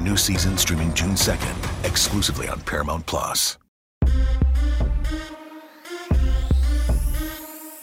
New season streaming June 2nd, exclusively on Paramount Plus.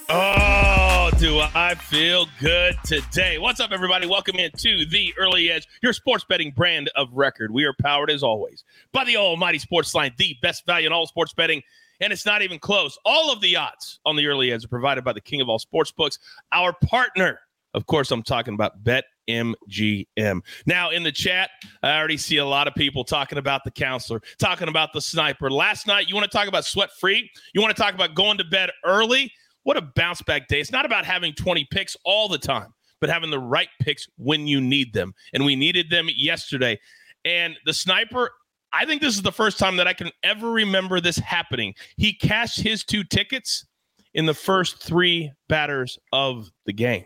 Oh, do I feel good today? What's up, everybody? Welcome into the Early Edge, your sports betting brand of record. We are powered, as always, by the Almighty Sports Line, the best value in all sports betting. And it's not even close. All of the odds on the Early Edge are provided by the king of all sports books, our partner. Of course, I'm talking about Bet MGM. Now, in the chat, I already see a lot of people talking about the counselor, talking about the sniper. Last night, you want to talk about sweat free? You want to talk about going to bed early? What a bounce back day. It's not about having 20 picks all the time, but having the right picks when you need them. And we needed them yesterday. And the sniper, I think this is the first time that I can ever remember this happening. He cashed his two tickets in the first three batters of the game.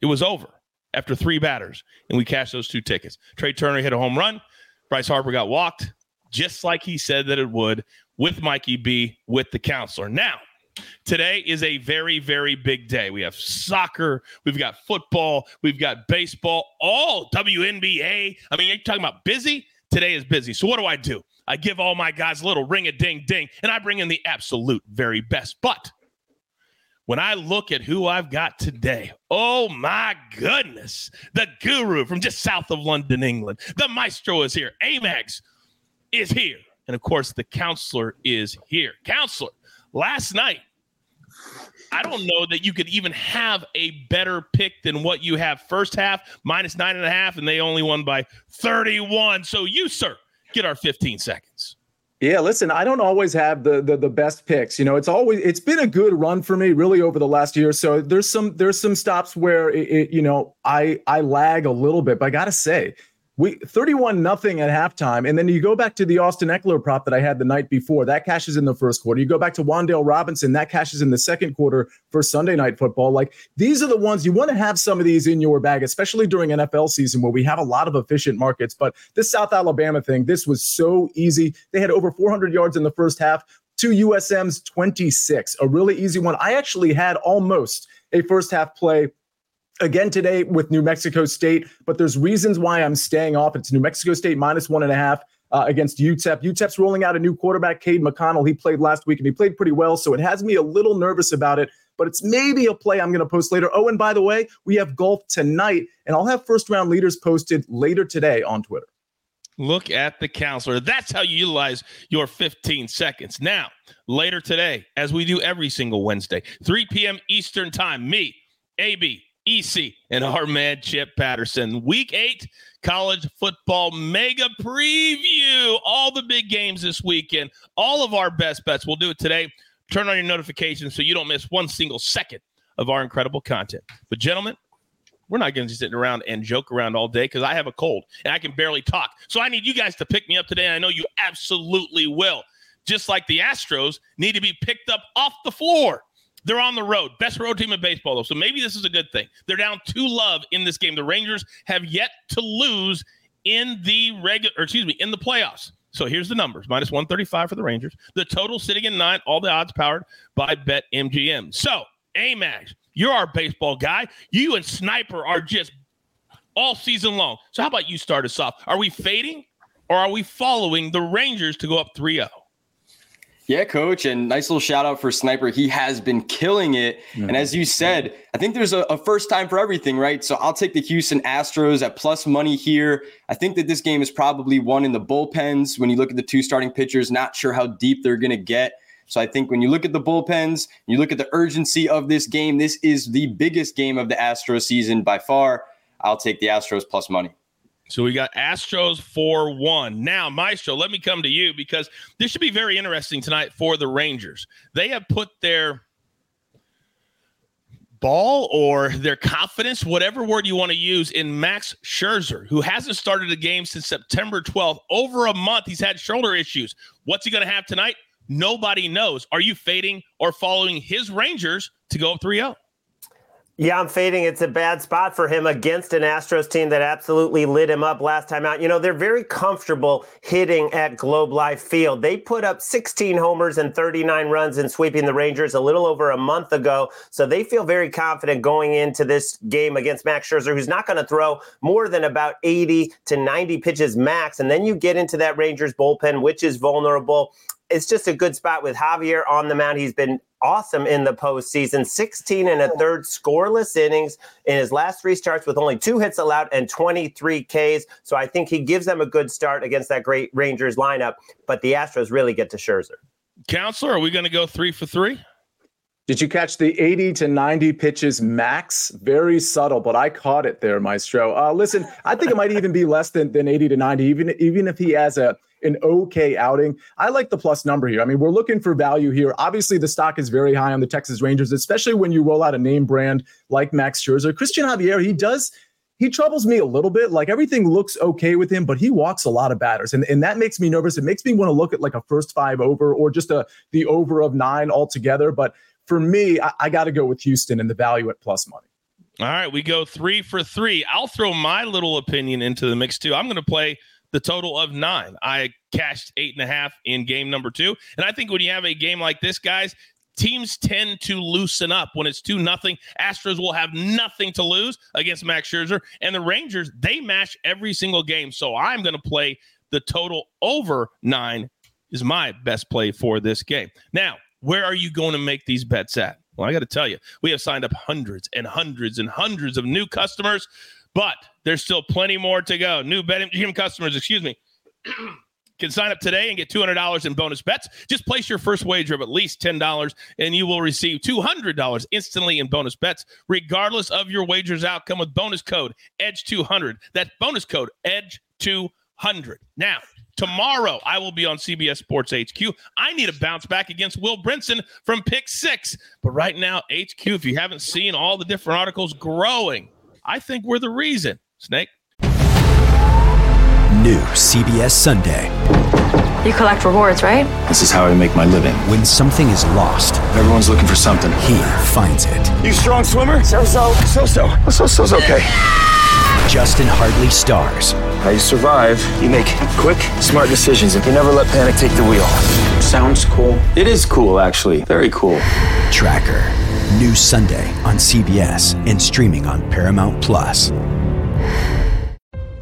It was over after three batters, and we cashed those two tickets. Trea Turner hit a home run. Bryce Harper got walked, just like he said that it would with Mikey B with the counselor. Now, Today is a very, very big day. We have soccer, we've got football, we've got baseball, all WNBA. I mean, you're talking about busy. Today is busy. So, what do I do? I give all my guys a little ring a ding ding, and I bring in the absolute very best. But when I look at who I've got today, oh my goodness, the guru from just south of London, England, the maestro is here, Amags is here. And of course, the counselor is here. Counselor, last night, I don't know that you could even have a better pick than what you have first half, minus nine and a half, and they only won by 31. So you, sir, get our 15 seconds. Yeah, listen, I don't always have the, the the best picks. You know, it's always it's been a good run for me really over the last year. So there's some there's some stops where it, it you know I I lag a little bit, but I gotta say we 31 nothing at halftime. And then you go back to the Austin Ekeler prop that I had the night before. That cashes in the first quarter. You go back to Wan'Dale Robinson, that cashes in the second quarter for Sunday night football. Like these are the ones you want to have some of these in your bag, especially during NFL season where we have a lot of efficient markets. But this South Alabama thing, this was so easy. They had over 400 yards in the first half. Two USM's 26, a really easy one. I actually had almost a first half play again today with New Mexico State, but there's reasons why I'm staying off. It's New Mexico State minus one and a half. Uh, against UTEP. UTEP's rolling out a new quarterback, Cade McConnell. He played last week and he played pretty well, so it has me a little nervous about it. But it's maybe a play I'm going to post later. Oh, and by the way, we have golf tonight, and I'll have first round leaders posted later today on Twitter. Look at the counselor. That's how you utilize your 15 seconds. Now, later today, as we do every single Wednesday, 3 p.m. Eastern Time, me, AB, EC and our man Chip Patterson. Week eight college football mega preview. All the big games this weekend, all of our best bets. We'll do it today. Turn on your notifications so you don't miss one single second of our incredible content. But, gentlemen, we're not going to be sitting around and joke around all day because I have a cold and I can barely talk. So I need you guys to pick me up today. I know you absolutely will. Just like the Astros need to be picked up off the floor they're on the road. Best road team in baseball, though. So maybe this is a good thing. They're down two love in this game. The Rangers have yet to lose in the regular, excuse me, in the playoffs. So here's the numbers minus 135 for the Rangers. The total sitting at nine, all the odds powered by Bet MGM. So, Amags, you're our baseball guy. You and Sniper are just all season long. So, how about you start us off? Are we fading or are we following the Rangers to go up 3 0? Yeah, coach, and nice little shout out for Sniper. He has been killing it. Mm-hmm. And as you said, I think there's a, a, first time for everything, right? So I'll take the Houston Astros at plus money here. I think that this game is probably one in the bullpens. When you look at the two starting pitchers, not sure how deep they're going to get. So I think when you look at the bullpens, you look at the urgency of this game, this is the biggest game of the Astros season by far. I'll take the Astros plus money. So we got Astros 4 1. Now, Maestro, let me come to you because this should be very interesting tonight for the Rangers. They have put their ball or their confidence, whatever word you want to use, in Max Scherzer, who hasn't started a game since September 12th. Over a month, he's had shoulder issues. What's he going to have tonight? Nobody knows. Are you fading or following his Rangers to go up 3 0? Yeah, I'm fading. It's a bad spot for him against an Astros team that absolutely lit him up last time out. You know, they're very comfortable hitting at Globe Life Field. They put up 16 homers and 39 runs in sweeping the Rangers a little over a month ago. So they feel very confident going into this game against Max Scherzer, who's not going to throw more than about 80 to 90 pitches max. And then you get into that Rangers bullpen, which is vulnerable it's just a good spot with Javier on the mound. He's been awesome in the postseason 16 and a third scoreless innings in his last three starts with only two hits allowed and 23 Ks. So I think he gives them a good start against that great Rangers lineup. But the Astros really get to Scherzer. Counselor, are we going to go three for three? Did you catch the 80 to 90 pitches max? Very subtle, but I caught it there, Maestro. Uh, listen, I think it might even be less than, than 80 to 90, even, even if he has a an okay outing. I like the plus number here. I mean, we're looking for value here. Obviously, the stock is very high on the Texas Rangers, especially when you roll out a name brand like Max Scherzer. Christian Javier, he does he troubles me a little bit. Like everything looks okay with him, but he walks a lot of batters, and, and that makes me nervous. It makes me want to look at like a first five over or just a the over of nine altogether. But for me, I, I got to go with Houston and the value at plus money. All right, we go three for three. I'll throw my little opinion into the mix too. I'm going to play the total of nine. I cashed eight and a half in game number two. And I think when you have a game like this, guys, teams tend to loosen up when it's two nothing. Astros will have nothing to lose against Max Scherzer, and the Rangers they mash every single game. So I'm going to play the total over nine. Is my best play for this game. Now, where are you going to make these bets at? Well, I got to tell you, we have signed up hundreds and hundreds and hundreds of new customers but there's still plenty more to go. New BetMGM customers, excuse me. can sign up today and get $200 in bonus bets. Just place your first wager of at least $10 and you will receive $200 instantly in bonus bets, regardless of your wager's outcome with bonus code EDGE200. That's bonus code EDGE200. Now, tomorrow I will be on CBS Sports HQ. I need a bounce back against Will Brinson from Pick Six. But right now, HQ, if you haven't seen all the different articles growing, I think we're the reason. Snake. New CBS Sunday. You collect rewards, right? This is how I make my living. When something is lost, everyone's looking for something. He finds it. You strong swimmer? So so. So so. So so's okay. Justin Hartley stars. How you survive, you make quick, smart decisions, and you never let panic take the wheel. Sounds cool. It is cool, actually. Very cool. Tracker. New Sunday on CBS and streaming on Paramount Plus.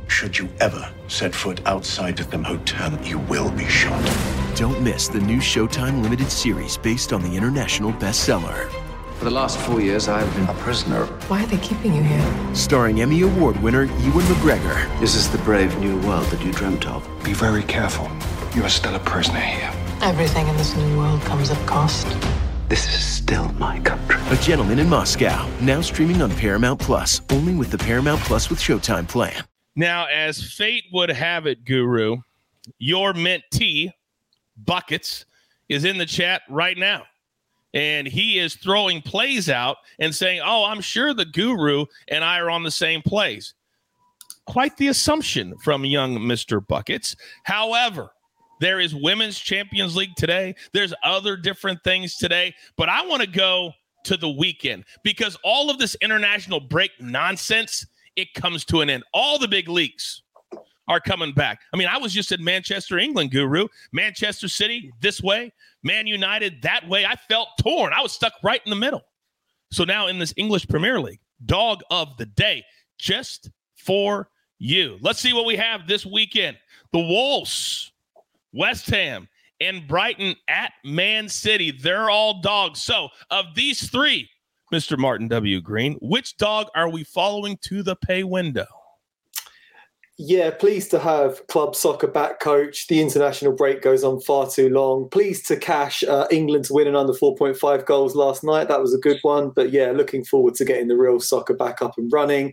Should you ever set foot outside of them hotel, you will be shot. Don't miss the new Showtime limited series based on the international bestseller. For the last four years, I've been a prisoner. Why are they keeping you here? Starring Emmy Award winner Ewan McGregor. This is the brave new world that you dreamt of. Be very careful. You are still a prisoner here. Everything in this new world comes at cost. This is still my country. A Gentleman in Moscow, now streaming on Paramount Plus, only with the Paramount Plus with Showtime plan. Now, as fate would have it, Guru, your mentee, buckets is in the chat right now. And he is throwing plays out and saying, Oh, I'm sure the guru and I are on the same plays. Quite the assumption from young Mr. Buckets. However, there is Women's Champions League today. There's other different things today, but I want to go to the weekend because all of this international break nonsense, it comes to an end. All the big leagues are coming back. I mean, I was just in Manchester, England, guru. Manchester City this way, Man United that way. I felt torn. I was stuck right in the middle. So now in this English Premier League, dog of the day, just for you. Let's see what we have this weekend. The Wolves West Ham and Brighton at Man City. They're all dogs. So, of these three, Mr. Martin W. Green, which dog are we following to the pay window? Yeah, pleased to have club soccer back coach. The international break goes on far too long. Pleased to cash uh, England's winning under 4.5 goals last night. That was a good one. But yeah, looking forward to getting the real soccer back up and running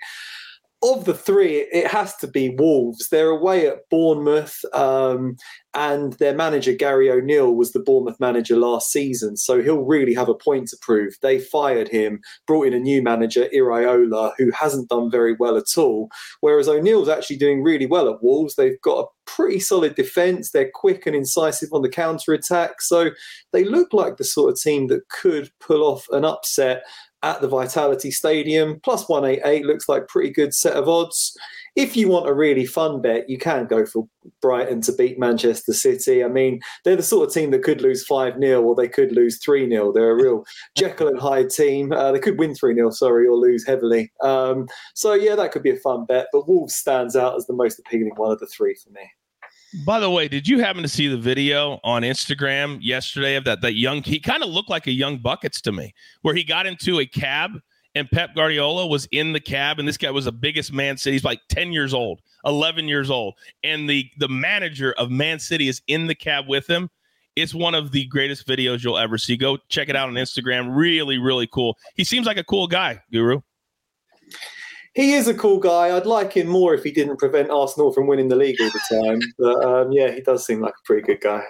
of the three, it has to be Wolves. They're away at Bournemouth, um, and their manager Gary O'Neil was the Bournemouth manager last season, so he'll really have a point to prove. They fired him, brought in a new manager, Iraola, who hasn't done very well at all. Whereas O'Neil's actually doing really well at Wolves. They've got a pretty solid defence. They're quick and incisive on the counter attack, so they look like the sort of team that could pull off an upset at the Vitality Stadium. Plus 188 looks like pretty good set of odds. If you want a really fun bet, you can go for Brighton to beat Manchester City. I mean, they're the sort of team that could lose 5 0 or they could lose 3 0. They're a real Jekyll and Hyde team. Uh, they could win 3 0, sorry, or lose heavily. Um, so, yeah, that could be a fun bet. But Wolves stands out as the most appealing one of the three for me. By the way, did you happen to see the video on Instagram yesterday of that that young he kind of looked like a young buckets to me, where he got into a cab and Pep Guardiola was in the cab and this guy was the biggest Man City. He's like 10 years old, 11 years old, and the the manager of Man City is in the cab with him. It's one of the greatest videos you'll ever see. Go check it out on Instagram. Really, really cool. He seems like a cool guy, Guru he is a cool guy. I'd like him more if he didn't prevent Arsenal from winning the league all the time. But um, yeah, he does seem like a pretty good guy.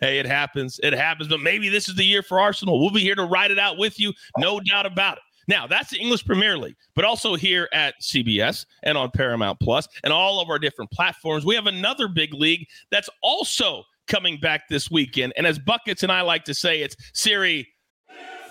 Hey, it happens. It happens. But maybe this is the year for Arsenal. We'll be here to ride it out with you. No doubt about it. Now, that's the English Premier League, but also here at CBS and on Paramount Plus and all of our different platforms. We have another big league that's also coming back this weekend. And as Buckets and I like to say, it's Siri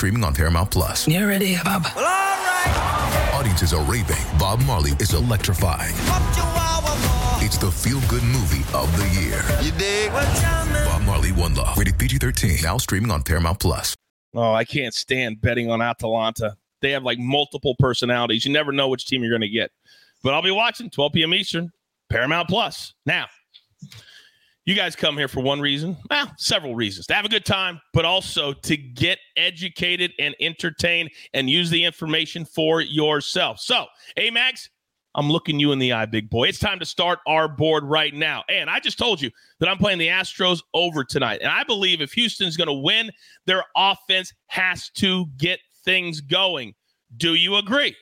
Streaming on Paramount Plus. You ready, Bob? Well, all right. Audiences are raving. Bob Marley is electrifying. It's the feel-good movie of the year. You dig? Bob Marley, One Love. Rated PG-13. Now streaming on Paramount Plus. Oh, I can't stand betting on Atalanta. They have like multiple personalities. You never know which team you're going to get. But I'll be watching 12 p.m. Eastern, Paramount Plus. Now, you guys come here for one reason, well, several reasons to have a good time, but also to get educated and entertained and use the information for yourself. So, Amags, I'm looking you in the eye, big boy. It's time to start our board right now. And I just told you that I'm playing the Astros over tonight. And I believe if Houston's going to win, their offense has to get things going. Do you agree?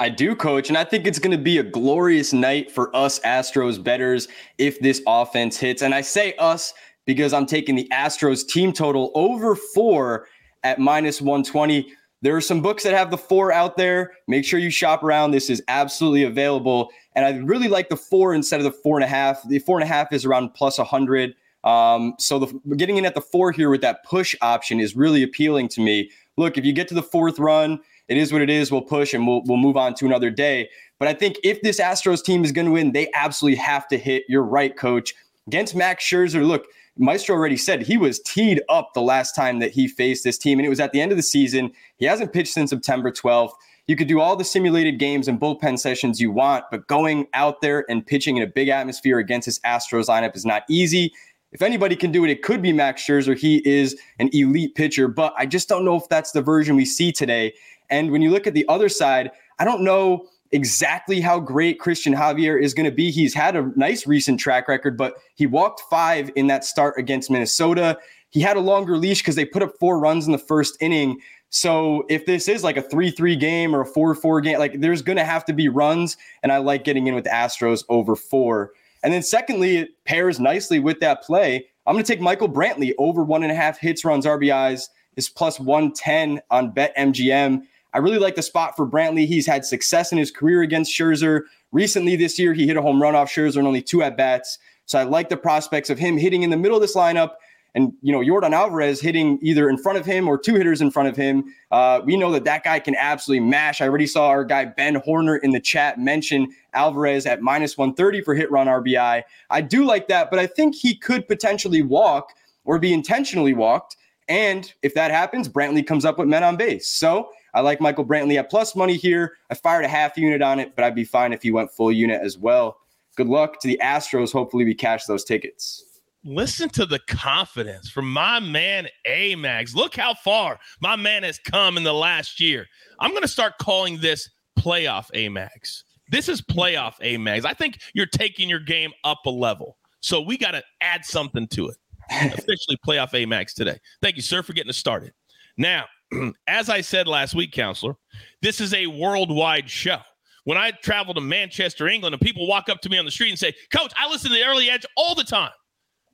I do, coach. And I think it's going to be a glorious night for us Astros betters if this offense hits. And I say us because I'm taking the Astros team total over four at minus 120. There are some books that have the four out there. Make sure you shop around. This is absolutely available. And I really like the four instead of the four and a half. The four and a half is around plus 100. Um, so the, getting in at the four here with that push option is really appealing to me. Look, if you get to the fourth run, it is what it is. We'll push and we'll, we'll move on to another day. But I think if this Astros team is going to win, they absolutely have to hit. You're right, coach. Against Max Scherzer, look, Maestro already said he was teed up the last time that he faced this team, and it was at the end of the season. He hasn't pitched since September 12th. You could do all the simulated games and bullpen sessions you want, but going out there and pitching in a big atmosphere against this Astros lineup is not easy. If anybody can do it, it could be Max Scherzer. He is an elite pitcher, but I just don't know if that's the version we see today. And when you look at the other side, I don't know exactly how great Christian Javier is going to be. He's had a nice recent track record, but he walked five in that start against Minnesota. He had a longer leash because they put up four runs in the first inning. So if this is like a 3 3 game or a 4 4 game, like there's going to have to be runs. And I like getting in with Astros over four. And then secondly, it pairs nicely with that play. I'm going to take Michael Brantley over one and a half hits, runs, RBIs, is plus 110 on BetMGM. I really like the spot for Brantley. He's had success in his career against Scherzer. Recently this year, he hit a home run off Scherzer and only two at bats. So I like the prospects of him hitting in the middle of this lineup and you know Yordan Alvarez hitting either in front of him or two hitters in front of him. Uh, we know that that guy can absolutely mash. I already saw our guy Ben Horner in the chat mention Alvarez at minus 130 for hit run RBI. I do like that, but I think he could potentially walk or be intentionally walked. And if that happens, Brantley comes up with men on base. So I like Michael Brantley at plus money here. I fired a half unit on it, but I'd be fine if he went full unit as well. Good luck to the Astros. Hopefully, we cash those tickets listen to the confidence from my man Amags. Look how far my man has come in the last year. I'm going to start calling this playoff Amags. This is playoff Amags. I think you're taking your game up a level. So we got to add something to it. Officially playoff Amags today. Thank you, sir, for getting us started. Now, as I said last week, counselor, this is a worldwide show. When I travel to Manchester, England, and people walk up to me on the street and say, Coach, I listen to the early edge all the time.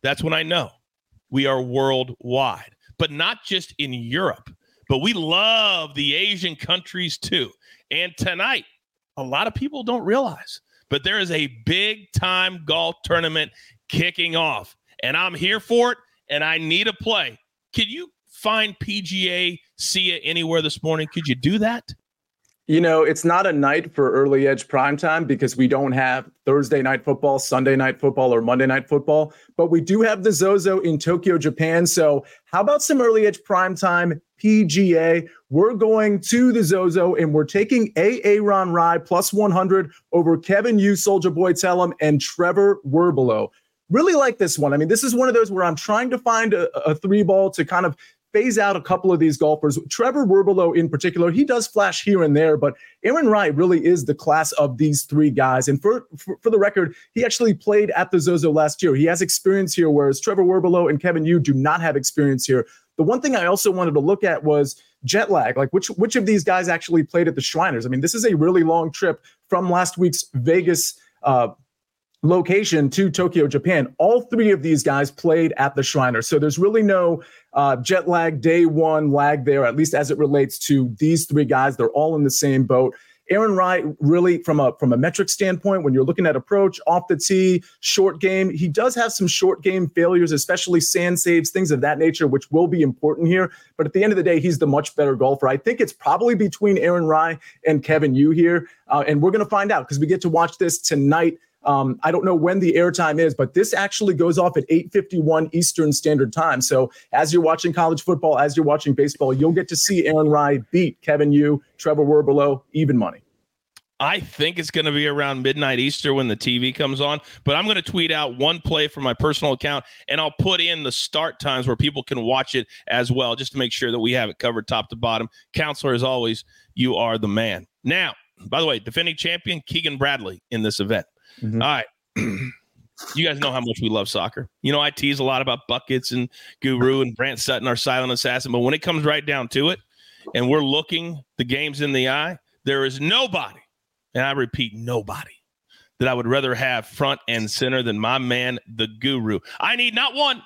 That's when I know we are worldwide, but not just in Europe, but we love the Asian countries too. And tonight, a lot of people don't realize, but there is a big time golf tournament kicking off, and I'm here for it, and I need a play. Can you find PGA SIA anywhere this morning? Could you do that? You know, it's not a night for early edge prime time because we don't have Thursday night football, Sunday night football, or Monday night football, but we do have the Zozo in Tokyo, Japan. So, how about some early edge prime time PGA? We're going to the Zozo and we're taking Aaron Rai plus 100 over Kevin Yu, Soldier Boy Tellem, and Trevor Werbylo. Really like this one. I mean, this is one of those where I'm trying to find a, a three ball to kind of phase out a couple of these golfers. Trevor Werbylo in particular, he does flash here and there, but Aaron Rai really is the class of these three guys. And for, for, for the record, he actually played at the Zozo last year. He has experience here, whereas Trevor Werbylo and Kevin Yu do not have experience here. The one thing I also wanted to look at was jet lag. Like which which of these guys actually played at the Shriners? I mean, this is a really long trip from last week's Vegas uh, location to Tokyo, Japan. All three of these guys played at the Shriner. So there's really no uh, jet lag, day one lag there, at least as it relates to these three guys. They're all in the same boat. Aaron Rai, really from a from a metric standpoint, when you're looking at approach, off the tee, short game, he does have some short game failures, especially sand saves, things of that nature, which will be important here. But at the end of the day, he's the much better golfer. I think it's probably between Aaron Rai and Kevin Yu here, uh, and we're going to find out because we get to watch this tonight um, I don't know when the airtime is, but this actually goes off at 8:51 Eastern Standard Time. So as you're watching college football, as you're watching baseball, you'll get to see Aaron Rai beat Kevin Yu, Trevor Werbylo, even money. I think it's going to be around midnight Easter when the TV comes on, but I'm going to tweet out one play from my personal account and I'll put in the start times where people can watch it as well, just to make sure that we have it covered top to bottom. Counselor, as always, you are the man. Now, by the way, defending champion Keegan Bradley in this event. Mm-hmm. All right. you guys know how much we love soccer. You know, I tease a lot about buckets and Guru and Brant Sutton, our silent assassin. But when it comes right down to it, and we're looking the games in the eye, there is nobody, and I repeat, nobody that I would rather have front and center than my man, the Guru. I need not one,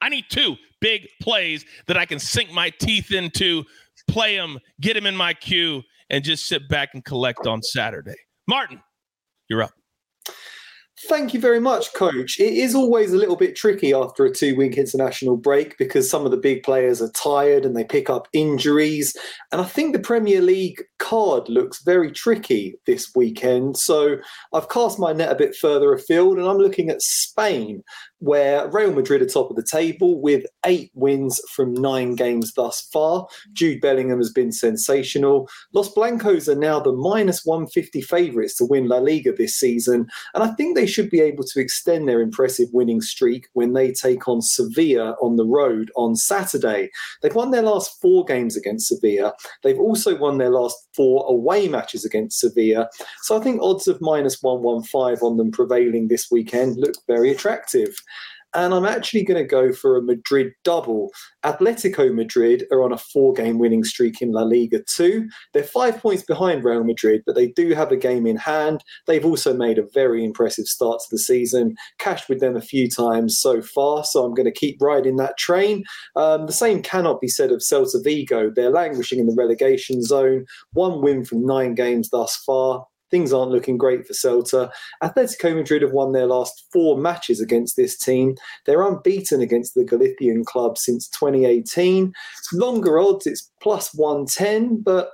I need two big plays that I can sink my teeth into, play them, get them in my queue, and just sit back and collect on Saturday. Martin, you're up. Thank you very much, coach. It is always a little bit tricky after a two week international break because some of the big players are tired and they pick up injuries. And I think the Premier League card looks very tricky this weekend. So I've cast my net a bit further afield and I'm looking at Spain, where Real Madrid are top of the table with eight wins from nine games thus far. Jude Bellingham has been sensational. Los Blancos are now the minus 150 favourites to win La Liga this season, and I think they should be able to extend their impressive winning streak when they take on Sevilla on the road on Saturday. They've won their last four games against Sevilla. They've also won their last four away matches against Sevilla. So I think odds of minus 115 on them prevailing this weekend look very attractive and I'm actually going to go for a Madrid double. Atletico Madrid are on a four game winning streak in La Liga 2. They're five points behind Real Madrid, but they do have a game in hand. They've also made a very impressive start to the season, cashed with them a few times so far, so I'm going to keep riding that train. Um, the same cannot be said of Celta Vigo. They're languishing in the relegation zone, one win from nine games thus far things aren't looking great for Celta. Atletico Madrid have won their last four matches against this team. They're unbeaten against the Galician club since 2018. Longer odds, it's plus 110, but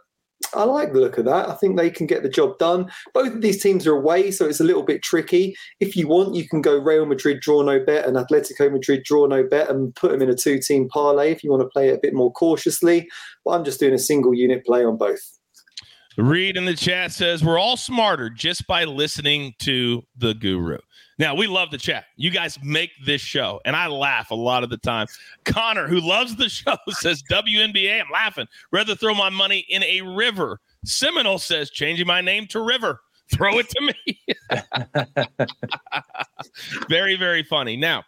I like the look of that. I think they can get the job done. Both of these teams are away, so it's a little bit tricky. If you want, you can go Real Madrid draw no bet and Atletico Madrid draw no bet and put them in a two team parlay if you want to play it a bit more cautiously. But I'm just doing a single unit play on both. Reed in the chat says we're all smarter just by listening to the guru. Now, we love the chat. You guys make this show, and I laugh a lot of the time. Connor, who loves the show, says WNBA. I'm laughing. Rather throw my money in a river. Seminole says changing my name to River. Throw it to me. very, very funny. Now,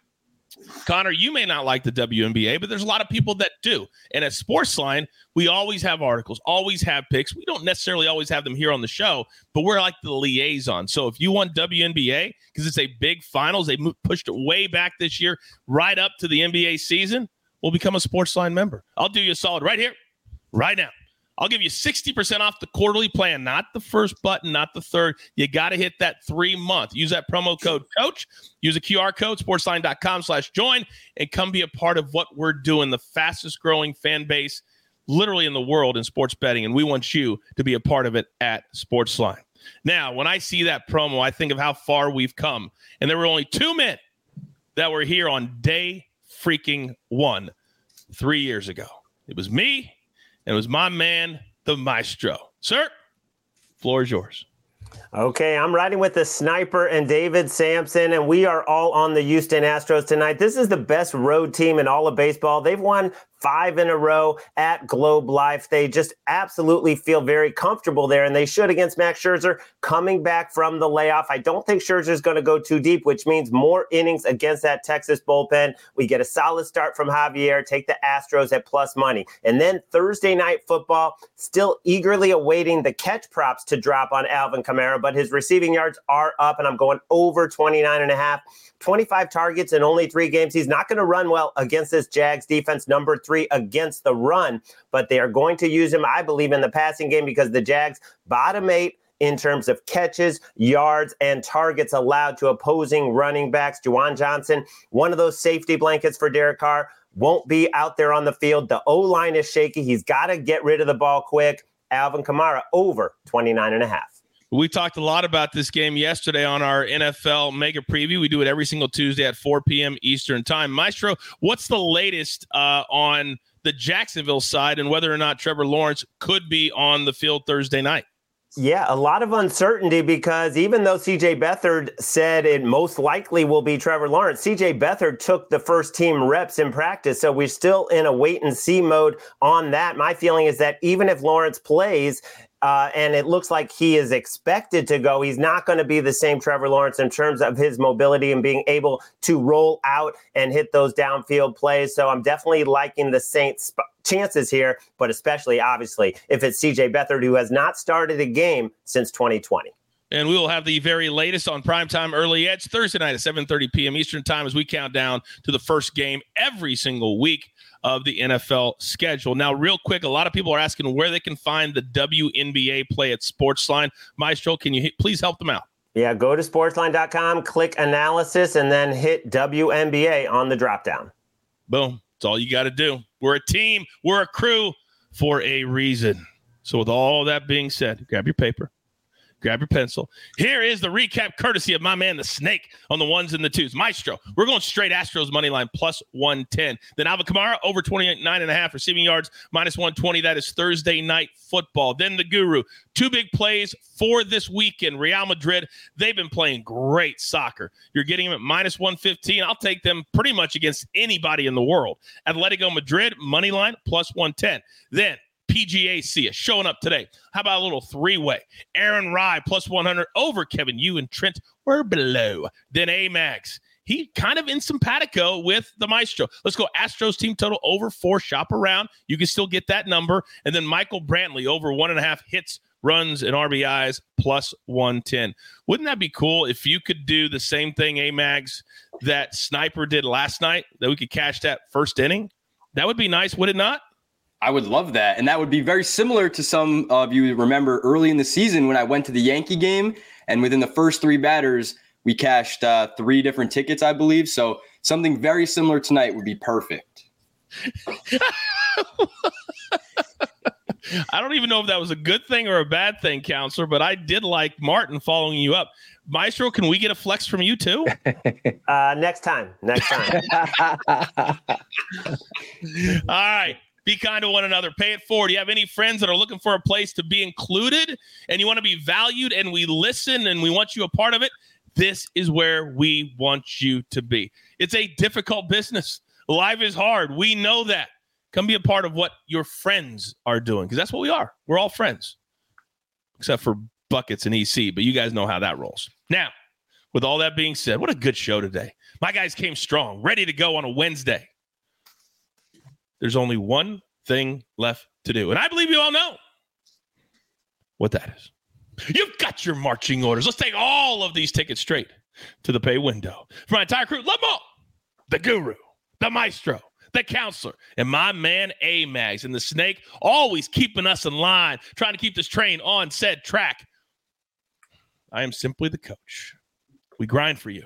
Connor, you may not like the WNBA, but there's a lot of people that do. And at Sportsline, we always have articles, always have picks. We don't necessarily always have them here on the show, but we're like the liaison. So if you want WNBA, because it's a big finals, they pushed it way back this year, right up to the NBA season, we'll become a Sportsline member. I'll do you a solid right here, right now. I'll give you 60% off the quarterly plan, not the first button, not the third. You got to hit that three month. Use that promo code coach. Use a QR code, sportsline.com slash join, and come be a part of what we're doing, the fastest growing fan base literally in the world in sports betting. And we want you to be a part of it at Sportsline. Now, when I see that promo, I think of how far we've come. And there were only two men that were here on day freaking one three years ago. It was me it was my man, the maestro. Sir, floor is yours. Okay, I'm riding with the sniper and David Sampson, and we are all on the Houston Astros tonight. This is the best road team in all of baseball. They've won five in a row at Globe Life. They just absolutely feel very comfortable there, and they should against Max Scherzer coming back from the layoff. I don't think Scherzer's going to go too deep, which means more innings against that Texas bullpen. We get a solid start from Javier, take the Astros at plus money. And then Thursday night football, still eagerly awaiting the catch props to drop on Alvin Kamara, but his receiving yards are up, and I'm going over 29 and a half. 25 targets in only three games. He's not going to run well against this Jags defense, number three against the run, but they are going to use him, I believe, in the passing game because the Jags bottom eight in terms of catches, yards, and targets allowed to opposing running backs. Juwan Johnson, one of those safety blankets for Derek Carr, won't be out there on the field. The O line is shaky. He's got to get rid of the ball quick. Alvin Kamara over 29 and a half. We talked a lot about this game yesterday on our NFL mega preview. We do it every single Tuesday at 4 p.m. Eastern Time. Maestro, what's the latest uh, on the Jacksonville side and whether or not Trevor Lawrence could be on the field Thursday night? Yeah, a lot of uncertainty because even though CJ Beathard said it most likely will be Trevor Lawrence, CJ Beathard took the first team reps in practice. So we're still in a wait and see mode on that. My feeling is that even if Lawrence plays, uh, and it looks like he is expected to go. He's not going to be the same Trevor Lawrence in terms of his mobility and being able to roll out and hit those downfield plays. So I'm definitely liking the Saints' sp- chances here, but especially obviously if it's CJ Beathard, who has not started a game since 2020. And we will have the very latest on primetime early edge Thursday night at 7:30 p.m. Eastern time as we count down to the first game every single week of the NFL schedule. Now, real quick, a lot of people are asking where they can find the WNBA play at Sportsline. Maestro, can you please help them out? Yeah, go to sportsline.com, click analysis, and then hit WNBA on the dropdown. Boom. That's all you got to do. We're a team, we're a crew for a reason. So, with all that being said, grab your paper, grab your pencil. Here is the recap courtesy of my man, the snake, on the ones and the twos. Maestro, we're going straight Astros money line plus 110. Then Alvin Kamara over 29 and a half receiving yards, minus 120. That is Thursday night football. Then the guru, two big plays for this weekend. Real Madrid, they've been playing great soccer. You're getting them at minus 115. I'll take them pretty much against anybody in the world. Atletico Madrid, money line plus 110. Then PGA Sia is showing up today. How about a little three way? Aaron Rai plus 100 over Kevin Yu and Trent were below. Then Amags. He kind of in simpatico with the Maestro. Let's go Astros team total over four. Shop around. You can still get that number. And then Michael Brantley over one and a half hits, runs, and RBIs plus 110. Wouldn't that be cool if you could do the same thing, Amags, that Sniper did last night, that we could cash that first inning? That would be nice, would it not? I would love that. And that would be very similar to some of you remember early in the season when I went to the Yankee game and within the first three batters, we cashed uh, three different tickets, I believe. So something very similar tonight would be perfect. I don't even know if that was a good thing or a bad thing, counselor, but I did like Martin following you up. Maestro, can we get a flex from you too? uh, next time. Next time. All right. Be kind to one another. Pay it forward. Do you have any friends that are looking for a place to be included and you want to be valued and we listen and we want you a part of it? This is where we want you to be. It's a difficult business. Life is hard. We know that. Come be a part of what your friends are doing because that's what we are. We're all friends, except for buckets and EC, but you guys know how that rolls. Now, with all that being said, what a good show today. My guys came strong, ready to go on a Wednesday. There's only one thing left to do, and I believe you all know what that is. You've got your marching orders. Let's take all of these tickets straight to the pay window. For my entire crew, love them all. The guru, the maestro, the counselor, and my man A Mags and the snake, always keeping us in line, trying to keep this train on said track. I am simply the coach. We grind for you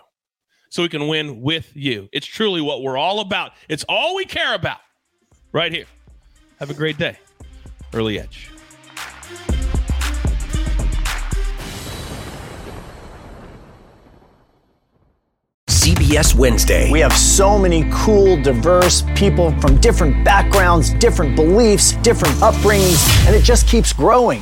so we can win with you. It's truly what we're all about. It's all we care about right here. Have a great day. Early Edge. CBS Wednesday. We have so many cool, diverse people from different backgrounds, different beliefs, different upbringings, and it just keeps growing.